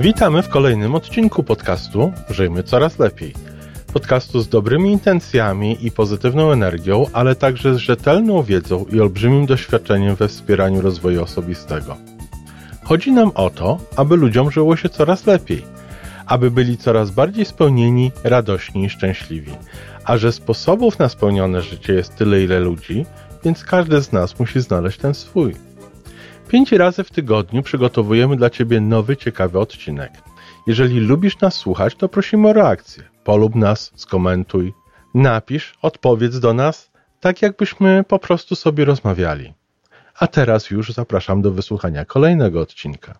Witamy w kolejnym odcinku podcastu Żyjmy Coraz Lepiej. Podcastu z dobrymi intencjami i pozytywną energią, ale także z rzetelną wiedzą i olbrzymim doświadczeniem we wspieraniu rozwoju osobistego. Chodzi nam o to, aby ludziom żyło się coraz lepiej, aby byli coraz bardziej spełnieni, radośni i szczęśliwi. A że sposobów na spełnione życie jest tyle, ile ludzi, więc każdy z nas musi znaleźć ten swój. Pięć razy w tygodniu przygotowujemy dla Ciebie nowy, ciekawy odcinek. Jeżeli lubisz nas słuchać, to prosimy o reakcję. Polub nas, skomentuj, napisz, odpowiedz do nas, tak jakbyśmy po prostu sobie rozmawiali. A teraz już zapraszam do wysłuchania kolejnego odcinka.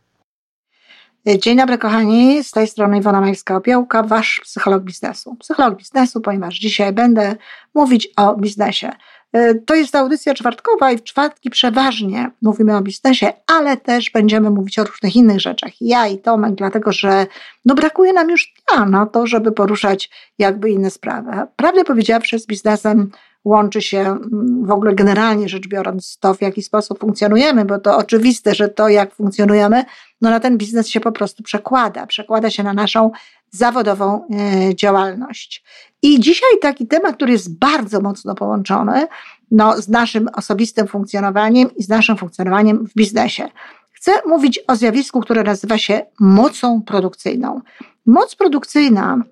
Dzień dobry kochani, z tej strony Iwona Majska-Opiełka, Wasz psycholog biznesu. Psycholog biznesu, ponieważ dzisiaj będę mówić o biznesie. E, to jest audycja czwartkowa i w czwartki przeważnie mówimy o biznesie, ale też będziemy mówić o różnych innych rzeczach. Ja i Tomek, dlatego że no brakuje nam już dnia na to, żeby poruszać jakby inne sprawy. Prawdę powiedziawszy, z biznesem łączy się mm, w ogóle generalnie rzecz biorąc to, w jaki sposób funkcjonujemy, bo to oczywiste, że to, jak funkcjonujemy, no na ten biznes się po prostu przekłada. Przekłada się na naszą zawodową e, działalność. I dzisiaj taki temat, który jest bardzo mocno połączony no, z naszym osobistym funkcjonowaniem i z naszym funkcjonowaniem w biznesie. Chcę mówić o zjawisku, które nazywa się mocą produkcyjną. Moc produkcyjna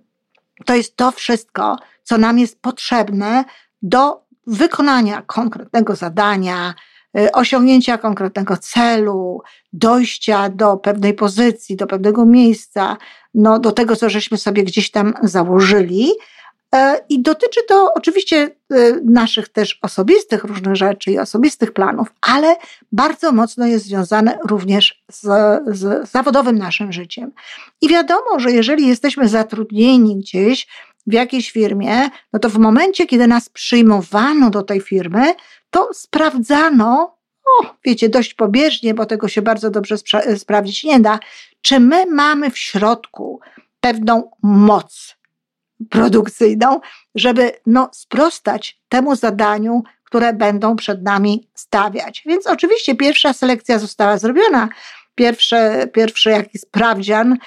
to jest to wszystko, co nam jest potrzebne do wykonania konkretnego zadania, y, osiągnięcia konkretnego celu, dojścia do pewnej pozycji, do pewnego miejsca, no, do tego, co żeśmy sobie gdzieś tam założyli. E, I dotyczy to oczywiście y, naszych też osobistych różnych rzeczy i osobistych planów, ale bardzo mocno jest związane również z, z zawodowym naszym życiem. I wiadomo, że jeżeli jesteśmy zatrudnieni gdzieś, w jakiejś firmie, no to w momencie, kiedy nas przyjmowano do tej firmy, to sprawdzano, o, wiecie, dość pobieżnie, bo tego się bardzo dobrze spra- sprawdzić nie da, czy my mamy w środku pewną moc produkcyjną, żeby no, sprostać temu zadaniu, które będą przed nami stawiać. Więc oczywiście pierwsza selekcja została zrobiona, pierwszy, pierwszy jakiś sprawdzian, e,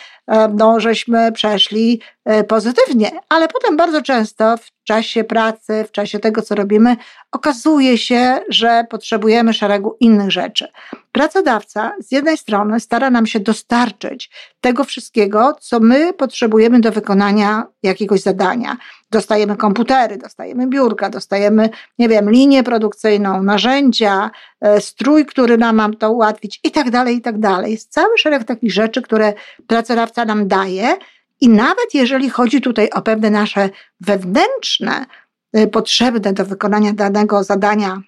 no, żeśmy przeszli e, pozytywnie, ale potem bardzo często w czasie pracy, w czasie tego, co robimy, okazuje się, że potrzebujemy szeregu innych rzeczy. Pracodawca z jednej strony stara nam się dostarczyć tego wszystkiego, co my potrzebujemy do wykonania jakiegoś zadania. Dostajemy komputery, dostajemy biurka, dostajemy, nie wiem, linię produkcyjną, narzędzia, e, strój, który nam ma to ułatwić i tak dalej, i tak dalej. Jest cały szereg takich rzeczy, które pracodawca nam daje, i nawet jeżeli chodzi tutaj o pewne nasze wewnętrzne, y, potrzebne do wykonania danego zadania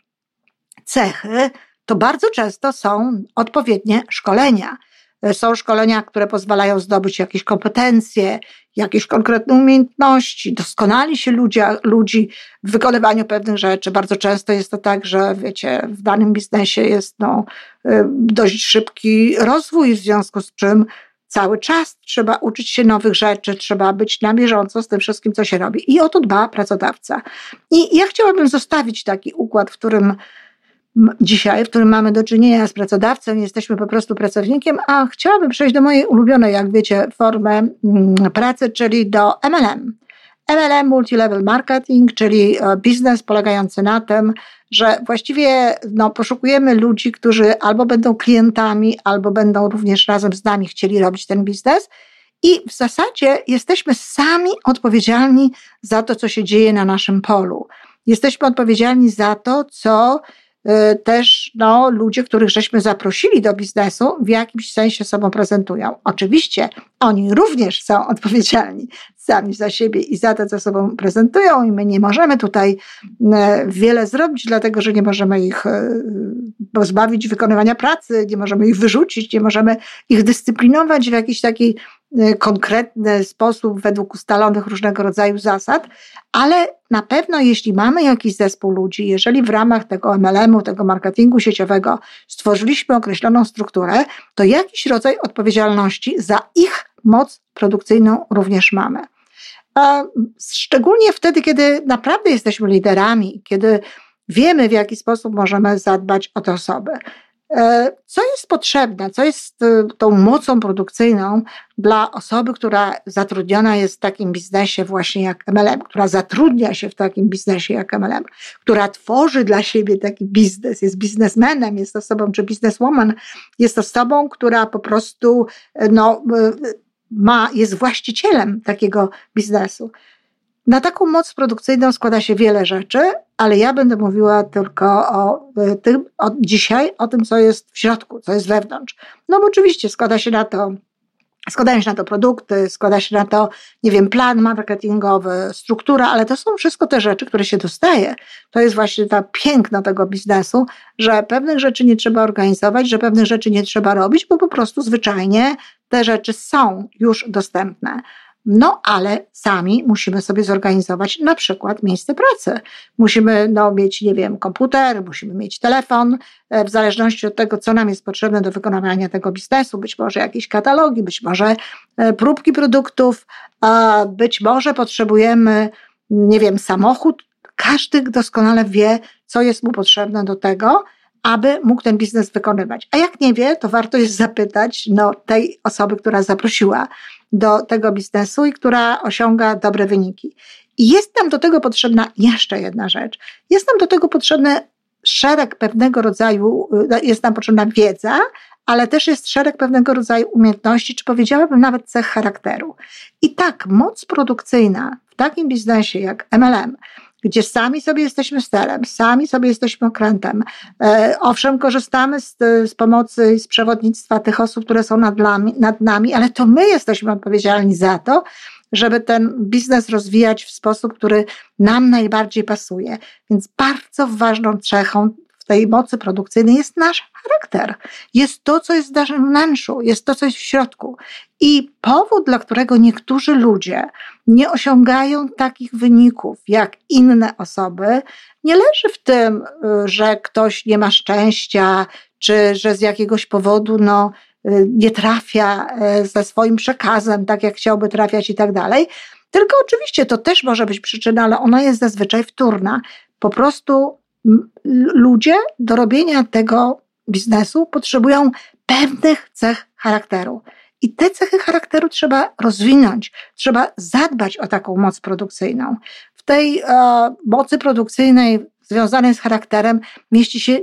cechy, to bardzo często są odpowiednie szkolenia. Y, są szkolenia, które pozwalają zdobyć jakieś kompetencje, jakieś konkretne umiejętności, doskonali się ludzi, ludzi w wykonywaniu pewnych rzeczy. Bardzo często jest to tak, że wiecie, w danym biznesie jest no, y, dość szybki rozwój, w związku z czym cały czas trzeba uczyć się nowych rzeczy, trzeba być na bieżąco z tym wszystkim, co się robi. I o to dba pracodawca. I ja chciałabym zostawić taki układ, w którym dzisiaj, w którym mamy do czynienia z pracodawcą, jesteśmy po prostu pracownikiem, a chciałabym przejść do mojej ulubionej, jak wiecie, formy mm, pracy, czyli do MLM. MLM, Multilevel Marketing, czyli e, biznes polegający na tym, że właściwie no, poszukujemy ludzi, którzy albo będą klientami, albo będą również razem z nami chcieli robić ten biznes. I w zasadzie jesteśmy sami odpowiedzialni za to, co się dzieje na naszym polu. Jesteśmy odpowiedzialni za to, co też no, ludzie, których żeśmy zaprosili do biznesu, w jakimś sensie sobą prezentują. Oczywiście oni również są odpowiedzialni sami za siebie i za to, co sobą prezentują, i my nie możemy tutaj e, wiele zrobić, dlatego że nie możemy ich e, pozbawić wykonywania pracy, nie możemy ich wyrzucić, nie możemy ich dyscyplinować w jakiś taki konkretny sposób według ustalonych różnego rodzaju zasad, ale na pewno jeśli mamy jakiś zespół ludzi, jeżeli w ramach tego MLM-u, tego marketingu sieciowego stworzyliśmy określoną strukturę, to jakiś rodzaj odpowiedzialności za ich moc produkcyjną również mamy. Szczególnie wtedy, kiedy naprawdę jesteśmy liderami, kiedy wiemy, w jaki sposób możemy zadbać o te osoby. E, co jest potrzebne, co jest e, tą mocą produkcyjną dla osoby, która zatrudniona jest w takim biznesie właśnie jak MLM, która zatrudnia się w takim biznesie jak MLM, która tworzy dla siebie taki biznes, jest biznesmenem, jest osobą, czy bizneswoman, jest osobą, która po prostu e, no, ma, jest właścicielem takiego biznesu. Na taką moc produkcyjną składa się wiele rzeczy, ale ja będę mówiła tylko o e, tym, o, dzisiaj o tym, co jest w środku, co jest wewnątrz. No bo oczywiście składa się na to Składają się na to produkty, składa się na to, nie wiem, plan marketingowy, struktura, ale to są wszystko te rzeczy, które się dostaje. To jest właśnie ta piękno tego biznesu, że pewnych rzeczy nie trzeba organizować, że pewnych rzeczy nie trzeba robić, bo po prostu zwyczajnie te rzeczy są już dostępne. No, ale sami musimy sobie zorganizować na przykład miejsce pracy. Musimy no, mieć, nie wiem, komputer, musimy mieć telefon, e, w zależności od tego, co nam jest potrzebne do wykonywania tego biznesu. Być może jakieś katalogi, być może e, próbki produktów, być może potrzebujemy, nie wiem, samochód. Każdy doskonale wie, co jest mu potrzebne do tego, aby mógł ten biznes wykonywać. A jak nie wie, to warto jest zapytać no, tej osoby, która zaprosiła do tego biznesu i która osiąga dobre wyniki. I jest nam do tego potrzebna jeszcze jedna rzecz. Jest nam do tego potrzebny szereg pewnego rodzaju, y, jest nam potrzebna wiedza, ale też jest szereg pewnego rodzaju umiejętności, czy powiedziałabym nawet cech charakteru. I tak, moc produkcyjna w takim biznesie jak MLM gdzie sami sobie jesteśmy sterem, sami sobie jesteśmy okrętem. E, owszem, korzystamy z, z pomocy, z przewodnictwa tych osób, które są nad nami, nad nami, ale to my jesteśmy odpowiedzialni za to, żeby ten biznes rozwijać w sposób, który nam najbardziej pasuje. Więc bardzo ważną cechą tej mocy produkcyjnej jest nasz charakter. Jest to, co jest w naszym wnętrzu, jest to, co jest w środku. I powód, dla którego niektórzy ludzie nie osiągają takich wyników jak inne osoby, nie leży w tym, że ktoś nie ma szczęścia, czy że z jakiegoś powodu no, nie trafia e, ze swoim przekazem, tak jak chciałby trafiać i tak dalej. Tylko oczywiście to też może być przyczyna, ale ona jest zazwyczaj wtórna. Po prostu ludzie do robienia tego biznesu potrzebują pewnych cech charakteru. I te cechy charakteru trzeba rozwinąć, trzeba zadbać o taką moc produkcyjną. W tej e, mocy produkcyjnej związanej z charakterem mieści się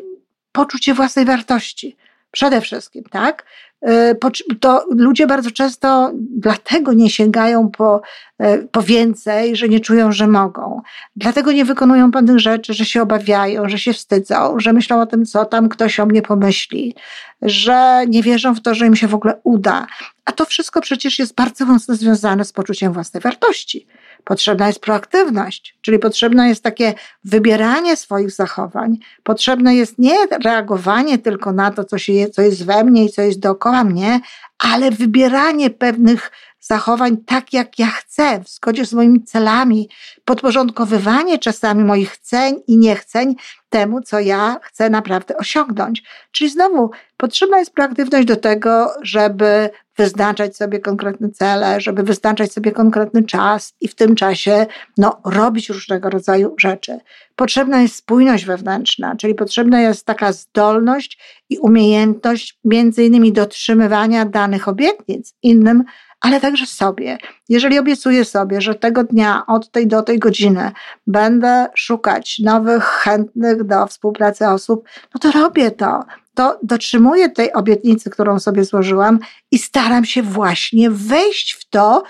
poczucie własnej wartości. Przede wszystkim, tak? E, to ludzie bardzo często dlatego nie sięgają po, e, po więcej, że nie czują, że mogą. Dlatego nie wykonują pewnych rzeczy, że się obawiają, że się wstydzą, że myślą o tym, co tam ktoś o mnie pomyśli, że nie wierzą w to, że im się w ogóle uda. A to wszystko przecież jest bardzo mocno związane z poczuciem własnej wartości. Potrzebna jest proaktywność, czyli potrzebne jest takie wybieranie swoich zachowań. Potrzebne jest nie reagowanie tylko na to, co, się, co jest we mnie i co jest dookoła mnie, ale wybieranie pewnych zachowań tak, jak ja chcę, w zgodzie z moimi celami, podporządkowywanie czasami moich chceń i niechceń temu, co ja chcę naprawdę osiągnąć. Czyli znowu potrzebna jest proaktywność do tego, żeby wyznaczać sobie konkretne cele, żeby wyznaczać sobie konkretny czas i w tym czasie no, robić różnego rodzaju rzeczy. Potrzebna jest spójność wewnętrzna, czyli potrzebna jest taka zdolność i umiejętność między innymi dotrzymywania danych obietnic innym, ale także sobie. Jeżeli obiecuję sobie, że tego dnia od tej do tej godziny będę szukać nowych, chętnych do współpracy osób, no to robię to. To dotrzymuję tej obietnicy, którą sobie złożyłam i staram się właśnie wejść w to,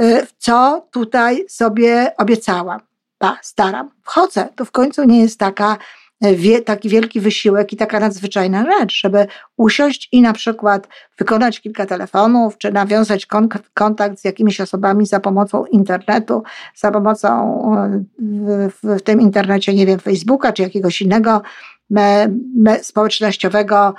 y, co tutaj sobie obiecałam. Pa, staram. Wchodzę. To w końcu nie jest taka wie, taki wielki wysiłek i taka nadzwyczajna rzecz, żeby usiąść i na przykład wykonać kilka telefonów, czy nawiązać kontakt z jakimiś osobami za pomocą internetu, za pomocą w, w, w tym internecie, nie wiem, Facebooka, czy jakiegoś innego me, me, społecznościowego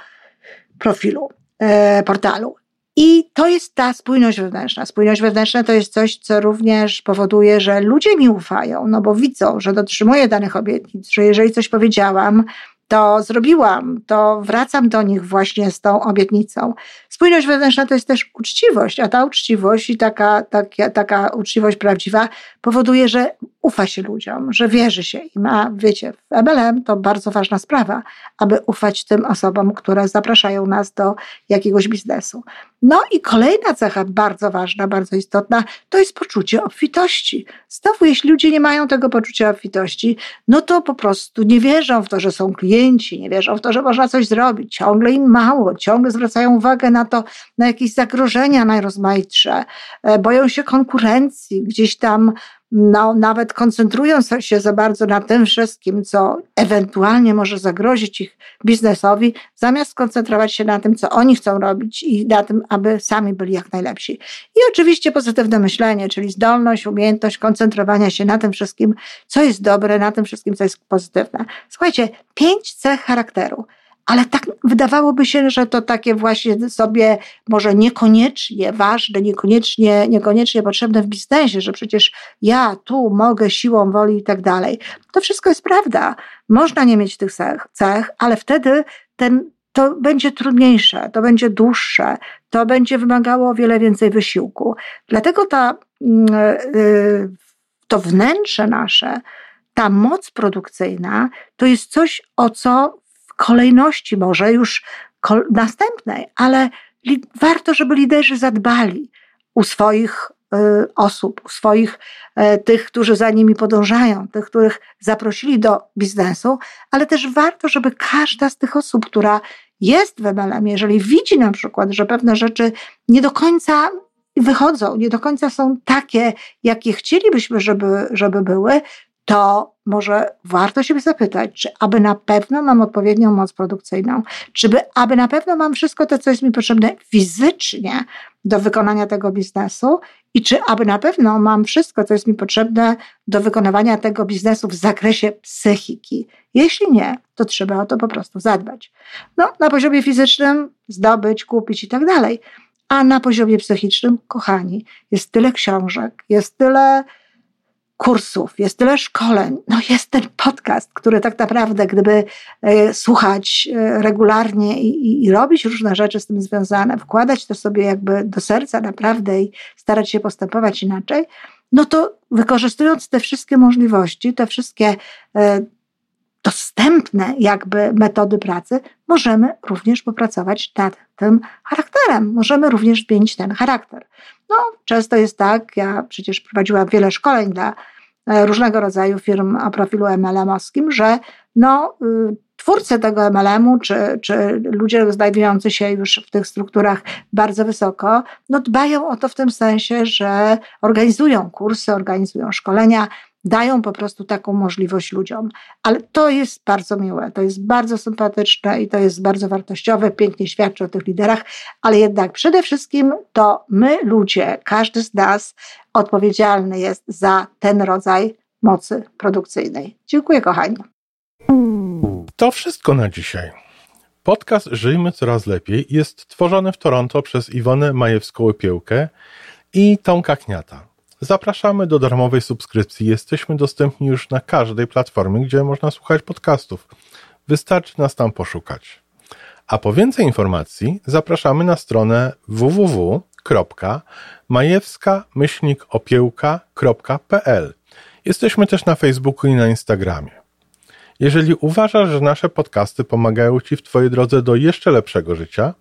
profilu, e, portalu. I to jest ta spójność wewnętrzna. Spójność wewnętrzna to jest coś, co również powoduje, że ludzie mi ufają, no bo widzą, że dotrzymuję danych obietnic, że jeżeli coś powiedziałam, to zrobiłam, to wracam do nich właśnie z tą obietnicą. Spójność wewnętrzna to jest też uczciwość, a ta uczciwość i taka, taka, taka uczciwość prawdziwa powoduje, że ufa się ludziom, że wierzy się im. A wiecie, w MLM to bardzo ważna sprawa, aby ufać tym osobom, które zapraszają nas do jakiegoś biznesu. No i kolejna cecha bardzo ważna, bardzo istotna, to jest poczucie obfitości. Znowu, jeśli ludzie nie mają tego poczucia obfitości, no to po prostu nie wierzą w to, że są klienci, nie wierzą w to, że można coś zrobić, ciągle im mało, ciągle zwracają uwagę na to, na jakieś zagrożenia najrozmaitsze, e, boją się konkurencji, gdzieś tam no, nawet koncentrując się za bardzo na tym wszystkim, co ewentualnie może zagrozić ich biznesowi, zamiast koncentrować się na tym, co oni chcą robić i na tym, aby sami byli jak najlepsi. I oczywiście pozytywne myślenie, czyli zdolność, umiejętność koncentrowania się na tym wszystkim, co jest dobre, na tym wszystkim, co jest pozytywne. Słuchajcie, pięć cech charakteru ale tak wydawałoby się, że to takie właśnie sobie może niekoniecznie ważne, niekoniecznie, niekoniecznie potrzebne w biznesie, że przecież ja tu mogę siłą woli i tak dalej. To wszystko jest prawda. Można nie mieć tych cech, cech ale wtedy ten, to będzie trudniejsze, to będzie dłuższe, to będzie wymagało o wiele więcej wysiłku. Dlatego ta, yy, to wnętrze nasze, ta moc produkcyjna, to jest coś, o co kolejności może już następnej, ale warto, żeby liderzy zadbali u swoich y, osób, u swoich y, tych, którzy za nimi podążają, tych, których zaprosili do biznesu, ale też warto, żeby każda z tych osób, która jest w MLM, jeżeli widzi na przykład, że pewne rzeczy nie do końca wychodzą, nie do końca są takie, jakie chcielibyśmy, żeby, żeby były, to może warto się zapytać, czy aby na pewno mam odpowiednią moc produkcyjną, czy by, aby na pewno mam wszystko to, co jest mi potrzebne fizycznie do wykonania tego biznesu i czy aby na pewno mam wszystko, co jest mi potrzebne do wykonywania tego biznesu w zakresie psychiki. Jeśli nie, to trzeba o to po prostu zadbać. No, na poziomie fizycznym zdobyć, kupić i tak dalej. A na poziomie psychicznym, kochani, jest tyle książek, jest tyle kursów, jest tyle szkoleń, no jest ten podcast, który tak naprawdę, gdyby e, słuchać e, regularnie i, i, i, robić różne rzeczy z tym związane, wkładać to sobie jakby do serca naprawdę i starać się postępować inaczej, no to wykorzystując te wszystkie możliwości, te wszystkie e, dostępne jakby metody pracy, możemy również popracować nad tym charakterem. Możemy również zmienić ten charakter. No, często jest tak, ja przecież prowadziłam wiele szkoleń dla e, różnego rodzaju firm o profilu MLM-owskim, że no, y, twórcy tego MLM-u, czy, czy ludzie znajdujący się już w tych strukturach bardzo wysoko, no dbają o to w tym sensie, że organizują kursy, organizują szkolenia, dają po prostu taką możliwość ludziom. Ale to jest bardzo miłe, to jest bardzo sympatyczne i to jest bardzo wartościowe, pięknie świadczy o tych liderach, ale jednak przede wszystkim to my, ludzie, każdy z nas odpowiedzialny jest za ten rodzaj mocy produkcyjnej. Dziękuję, kochani. To wszystko na dzisiaj. Podcast Żyjmy Coraz Lepiej jest tworzony w Toronto przez Iwonę Majewską-Opiełkę i Tomka Kniata. Zapraszamy do darmowej subskrypcji. Jesteśmy dostępni już na każdej platformie, gdzie można słuchać podcastów. Wystarczy nas tam poszukać. A po więcej informacji zapraszamy na stronę www.majewska-opiełka.pl. Jesteśmy też na Facebooku i na Instagramie. Jeżeli uważasz, że nasze podcasty pomagają Ci w Twojej drodze do jeszcze lepszego życia,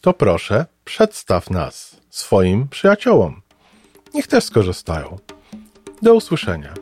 to proszę, przedstaw nas swoim przyjaciołom niech też skorzystają. Do usłyszenia.